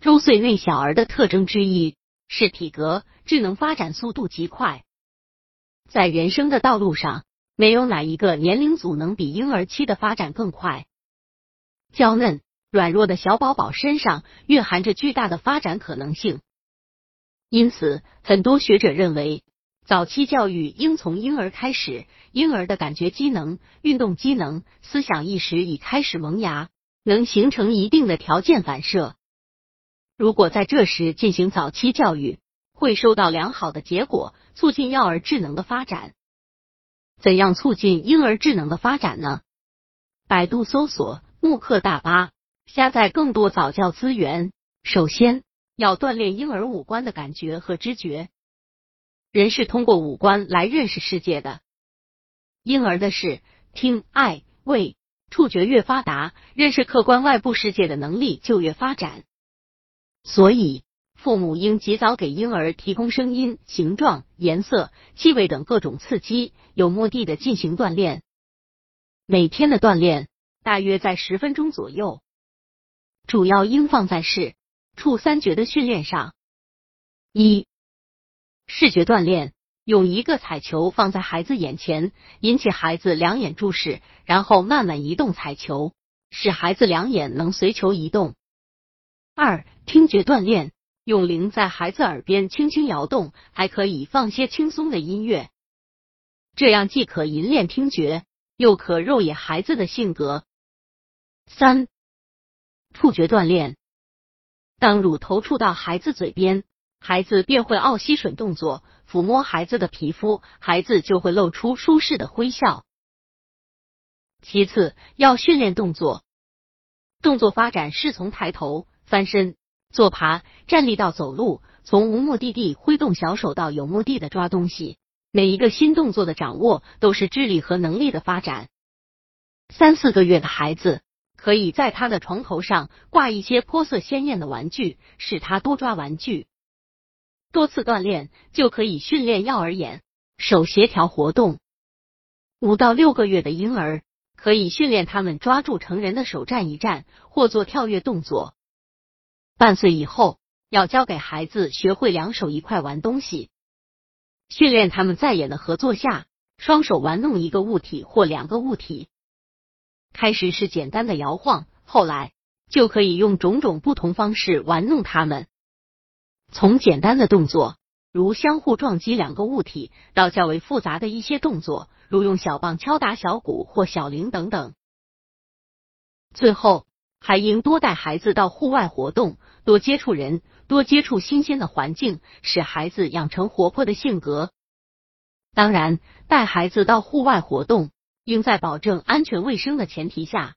周岁内小儿的特征之一是体格、智能发展速度极快。在人生的道路上，没有哪一个年龄组能比婴儿期的发展更快。娇嫩、软弱的小宝宝身上蕴含着巨大的发展可能性，因此，很多学者认为，早期教育应从婴儿开始。婴儿的感觉机能、运动机能、思想意识已开始萌芽，能形成一定的条件反射。如果在这时进行早期教育，会收到良好的结果，促进幼儿智能的发展。怎样促进婴儿智能的发展呢？百度搜索。慕课大巴，下载更多早教资源。首先要锻炼婴儿五官的感觉和知觉。人是通过五官来认识世界的。婴儿的视、听、爱、味、触觉越发达，认识客观外部世界的能力就越发展。所以，父母应及早给婴儿提供声音、形状、颜色、气味等各种刺激，有目的的进行锻炼。每天的锻炼。大约在十分钟左右，主要应放在视、触三觉的训练上。一、视觉锻炼，用一个彩球放在孩子眼前，引起孩子两眼注视，然后慢慢移动彩球，使孩子两眼能随球移动。二、听觉锻炼，用铃在孩子耳边轻轻摇动，还可以放些轻松的音乐，这样既可引练听觉，又可肉眼孩子的性格。三、触觉锻炼。当乳头触到孩子嘴边，孩子便会傲吸吮动作，抚摸孩子的皮肤，孩子就会露出舒适的微笑。其次，要训练动作，动作发展是从抬头、翻身、坐爬、站立到走路，从无目的地挥动小手到有目的的抓东西。每一个新动作的掌握，都是智力和能力的发展。三四个月的孩子。可以在他的床头上挂一些颇色鲜艳的玩具，使他多抓玩具。多次锻炼就可以训练幼儿眼手协调活动。五到六个月的婴儿可以训练他们抓住成人的手站一站或做跳跃动作。半岁以后要教给孩子学会两手一块玩东西，训练他们在眼的合作下双手玩弄一个物体或两个物体。开始是简单的摇晃，后来就可以用种种不同方式玩弄它们。从简单的动作，如相互撞击两个物体，到较为复杂的一些动作，如用小棒敲打小鼓或小铃等等。最后，还应多带孩子到户外活动，多接触人，多接触新鲜的环境，使孩子养成活泼的性格。当然，带孩子到户外活动。应在保证安全卫生的前提下。